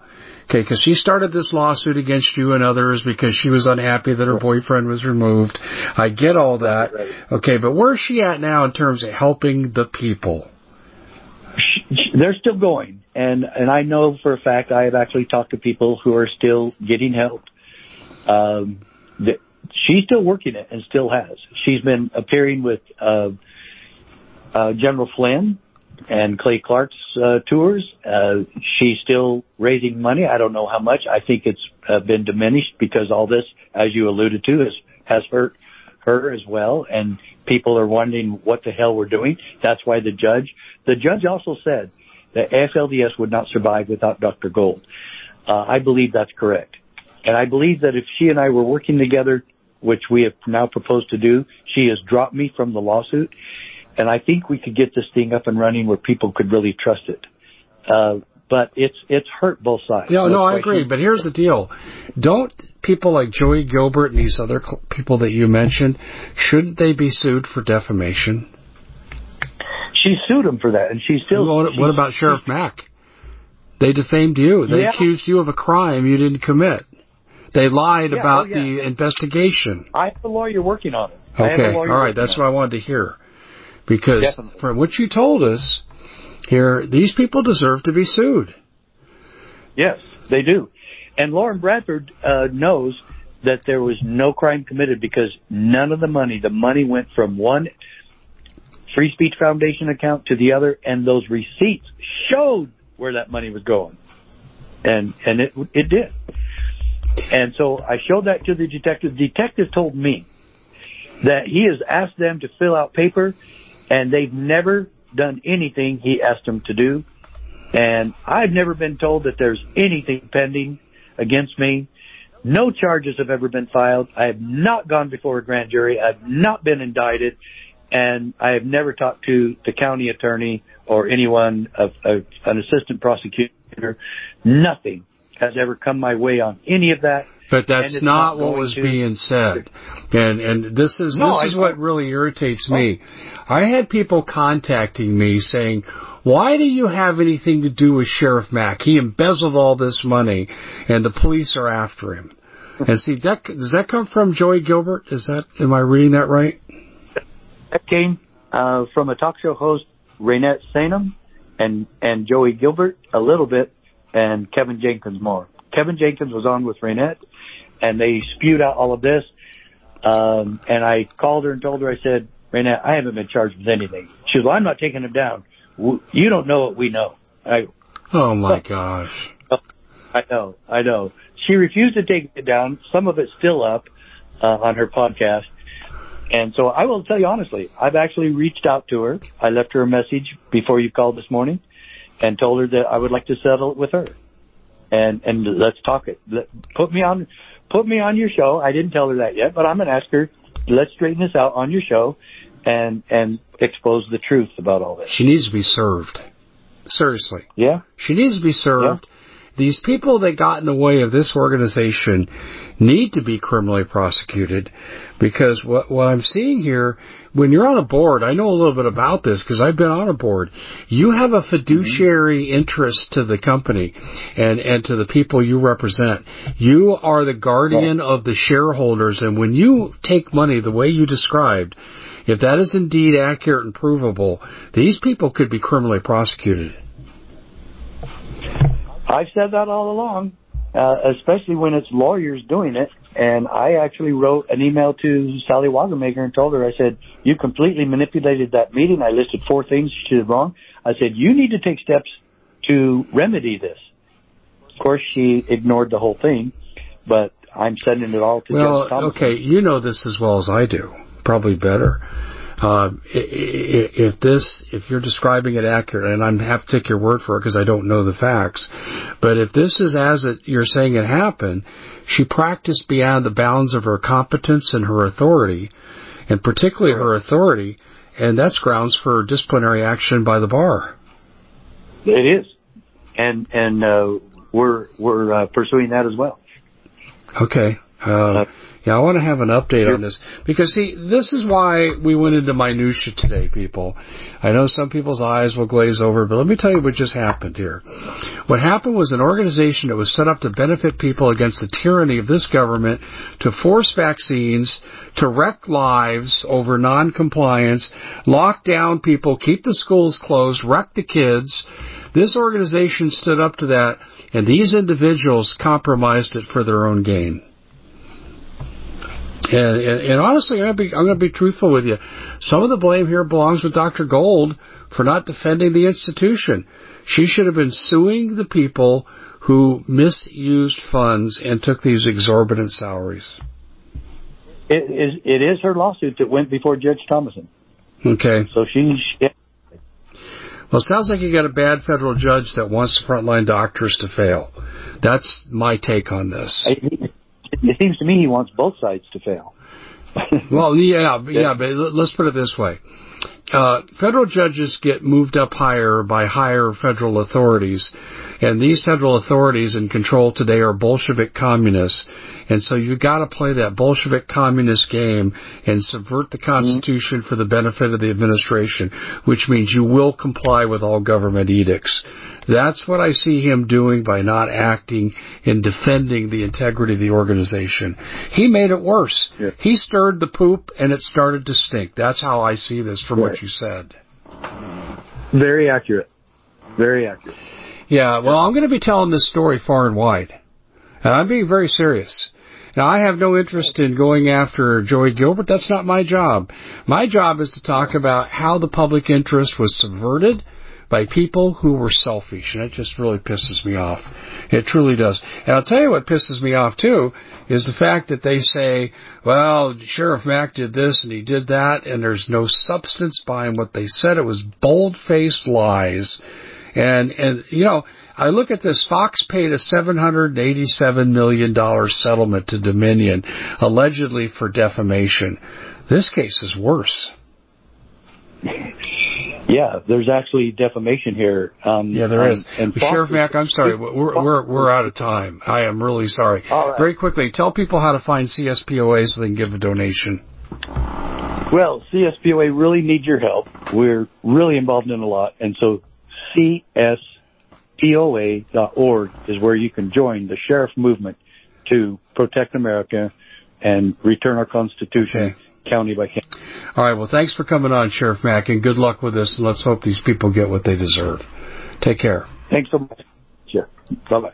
Okay, because she started this lawsuit against you and others because she was unhappy that her boyfriend was removed. I get all that. Right. Okay, but where's she at now in terms of helping the people? they're still going, and and I know for a fact I have actually talked to people who are still getting help. Um, the, she's still working it and still has. She's been appearing with uh, uh, General Flynn and Clay Clark's uh, tours. Uh, she's still raising money. I don't know how much. I think it's uh, been diminished because all this, as you alluded to, has has hurt her as well. And people are wondering what the hell we're doing. That's why the judge, the judge also said that AFLDS would not survive without Dr. Gold. Uh, I believe that's correct. And I believe that if she and I were working together, which we have now proposed to do, she has dropped me from the lawsuit. And I think we could get this thing up and running where people could really trust it. Uh, but it's it's hurt both sides. Yeah, no, I agree. But here's the deal: don't people like Joey Gilbert and these other people that you mentioned shouldn't they be sued for defamation? She sued him for that, and she's still. What about Sheriff Mack? They defamed you. They yeah. accused you of a crime you didn't commit. They lied about oh, yeah. the investigation. I have a lawyer working on it. Okay, all right, that's what I wanted to hear. Because Definitely. from what you told us here, these people deserve to be sued. Yes, they do. And Lauren Bradford uh, knows that there was no crime committed because none of the money, the money went from one Free Speech Foundation account to the other, and those receipts showed where that money was going, and and it it did. And so I showed that to the detective. The detective told me that he has asked them to fill out paper, and they've never done anything he asked them to do. And I've never been told that there's anything pending against me. No charges have ever been filed. I have not gone before a grand jury. I've not been indicted. And I have never talked to the county attorney or anyone, of, of an assistant prosecutor. Nothing has ever come my way on any of that. But that's not not what was to- being said. And and this is No, this I is know. what really irritates me. I had people contacting me saying, "Why do you have anything to do with Sheriff Mack? He embezzled all this money and the police are after him." And see that does that come from Joey Gilbert? Is that am I reading that right? That came uh, from a talk show host, Reinette Senum, and and Joey Gilbert a little bit, and Kevin Jenkins more. Kevin Jenkins was on with Reinette, and they spewed out all of this. Um, and I called her and told her, I said, Reinette, I haven't been charged with anything. She goes, well, I'm not taking them down. You don't know what we know. I, Oh my gosh. I know, I know. She refused to take it down. Some of it's still up uh, on her podcast. And so I will tell you honestly, I've actually reached out to her. I left her a message before you called this morning and told her that I would like to settle it with her. And and let's talk it. Let, put me on put me on your show. I didn't tell her that yet, but I'm going to ask her let's straighten this out on your show and and expose the truth about all this. She needs to be served. Seriously. Yeah? She needs to be served. These people that got in the way of this organization need to be criminally prosecuted because what, what I'm seeing here, when you're on a board, I know a little bit about this because I've been on a board. You have a fiduciary mm-hmm. interest to the company and, and to the people you represent. You are the guardian of the shareholders and when you take money the way you described, if that is indeed accurate and provable, these people could be criminally prosecuted. I've said that all along, uh, especially when it's lawyers doing it. And I actually wrote an email to Sally Wagenmaker and told her, I said, you completely manipulated that meeting. I listed four things she did wrong. I said, you need to take steps to remedy this. Of course, she ignored the whole thing, but I'm sending it all to Well, Judge Thomason. okay, you know this as well as I do, probably better. Uh, i- if this, if you're describing it accurately, and I'm have to take your word for it because I don't know the facts, but if this is as it, you're saying it happened, she practiced beyond the bounds of her competence and her authority, and particularly her authority, and that's grounds for disciplinary action by the bar. It is. And, and, uh, we're, we're, uh, pursuing that as well. Okay. Uh, yeah, I want to have an update on this because see, this is why we went into minutia today, people. I know some people's eyes will glaze over, but let me tell you what just happened here. What happened was an organization that was set up to benefit people against the tyranny of this government, to force vaccines, to wreck lives over non-compliance, lock down people, keep the schools closed, wreck the kids. This organization stood up to that, and these individuals compromised it for their own gain. And, and, and honestly, I'm going, to be, I'm going to be truthful with you. Some of the blame here belongs with Dr. Gold for not defending the institution. She should have been suing the people who misused funds and took these exorbitant salaries. It is, it is her lawsuit that went before Judge Thomason. Okay. So she, she Well, it sounds like you got a bad federal judge that wants frontline doctors to fail. That's my take on this. It, seems to me he wants both sides to fail. Well, yeah, yeah, but let's put it this way. Uh, federal judges get moved up higher by higher federal authorities, and these federal authorities in control today are Bolshevik communists. And so you've got to play that Bolshevik communist game and subvert the Constitution for the benefit of the administration, which means you will comply with all government edicts. That's what I see him doing by not acting and defending the integrity of the organization. He made it worse. Yeah. He stirred the poop and it started to stink. That's how I see this from Right. what you said. Very accurate. Very accurate. Yeah, well, I'm going to be telling this story far and wide. And I'm being very serious. Now, I have no interest in going after Joey Gilbert. That's not my job. My job is to talk about how the public interest was subverted by people who were selfish, and it just really pisses me off. It truly does. And I'll tell you what pisses me off too is the fact that they say, well, Sheriff Mack did this and he did that, and there's no substance behind what they said. It was bold-faced lies. And, and, you know, I look at this. Fox paid a $787 million settlement to Dominion, allegedly for defamation. This case is worse. Yeah, there's actually defamation here. Um, Yeah, there is. And Fox Sheriff Mack, I'm sorry. We're, we're, we're out of time. I am really sorry. Right. Very quickly, tell people how to find CSPOA so they can give a donation. Well, CSPOA really needs your help. We're really involved in a lot, and so CSPOA.org is where you can join the sheriff movement to protect America and return our Constitution Okay. County by county. All right. Well, thanks for coming on, Sheriff Mack, and good luck with this. And let's hope these people get what they deserve. Take care. Thanks so much. Sure. Bye bye.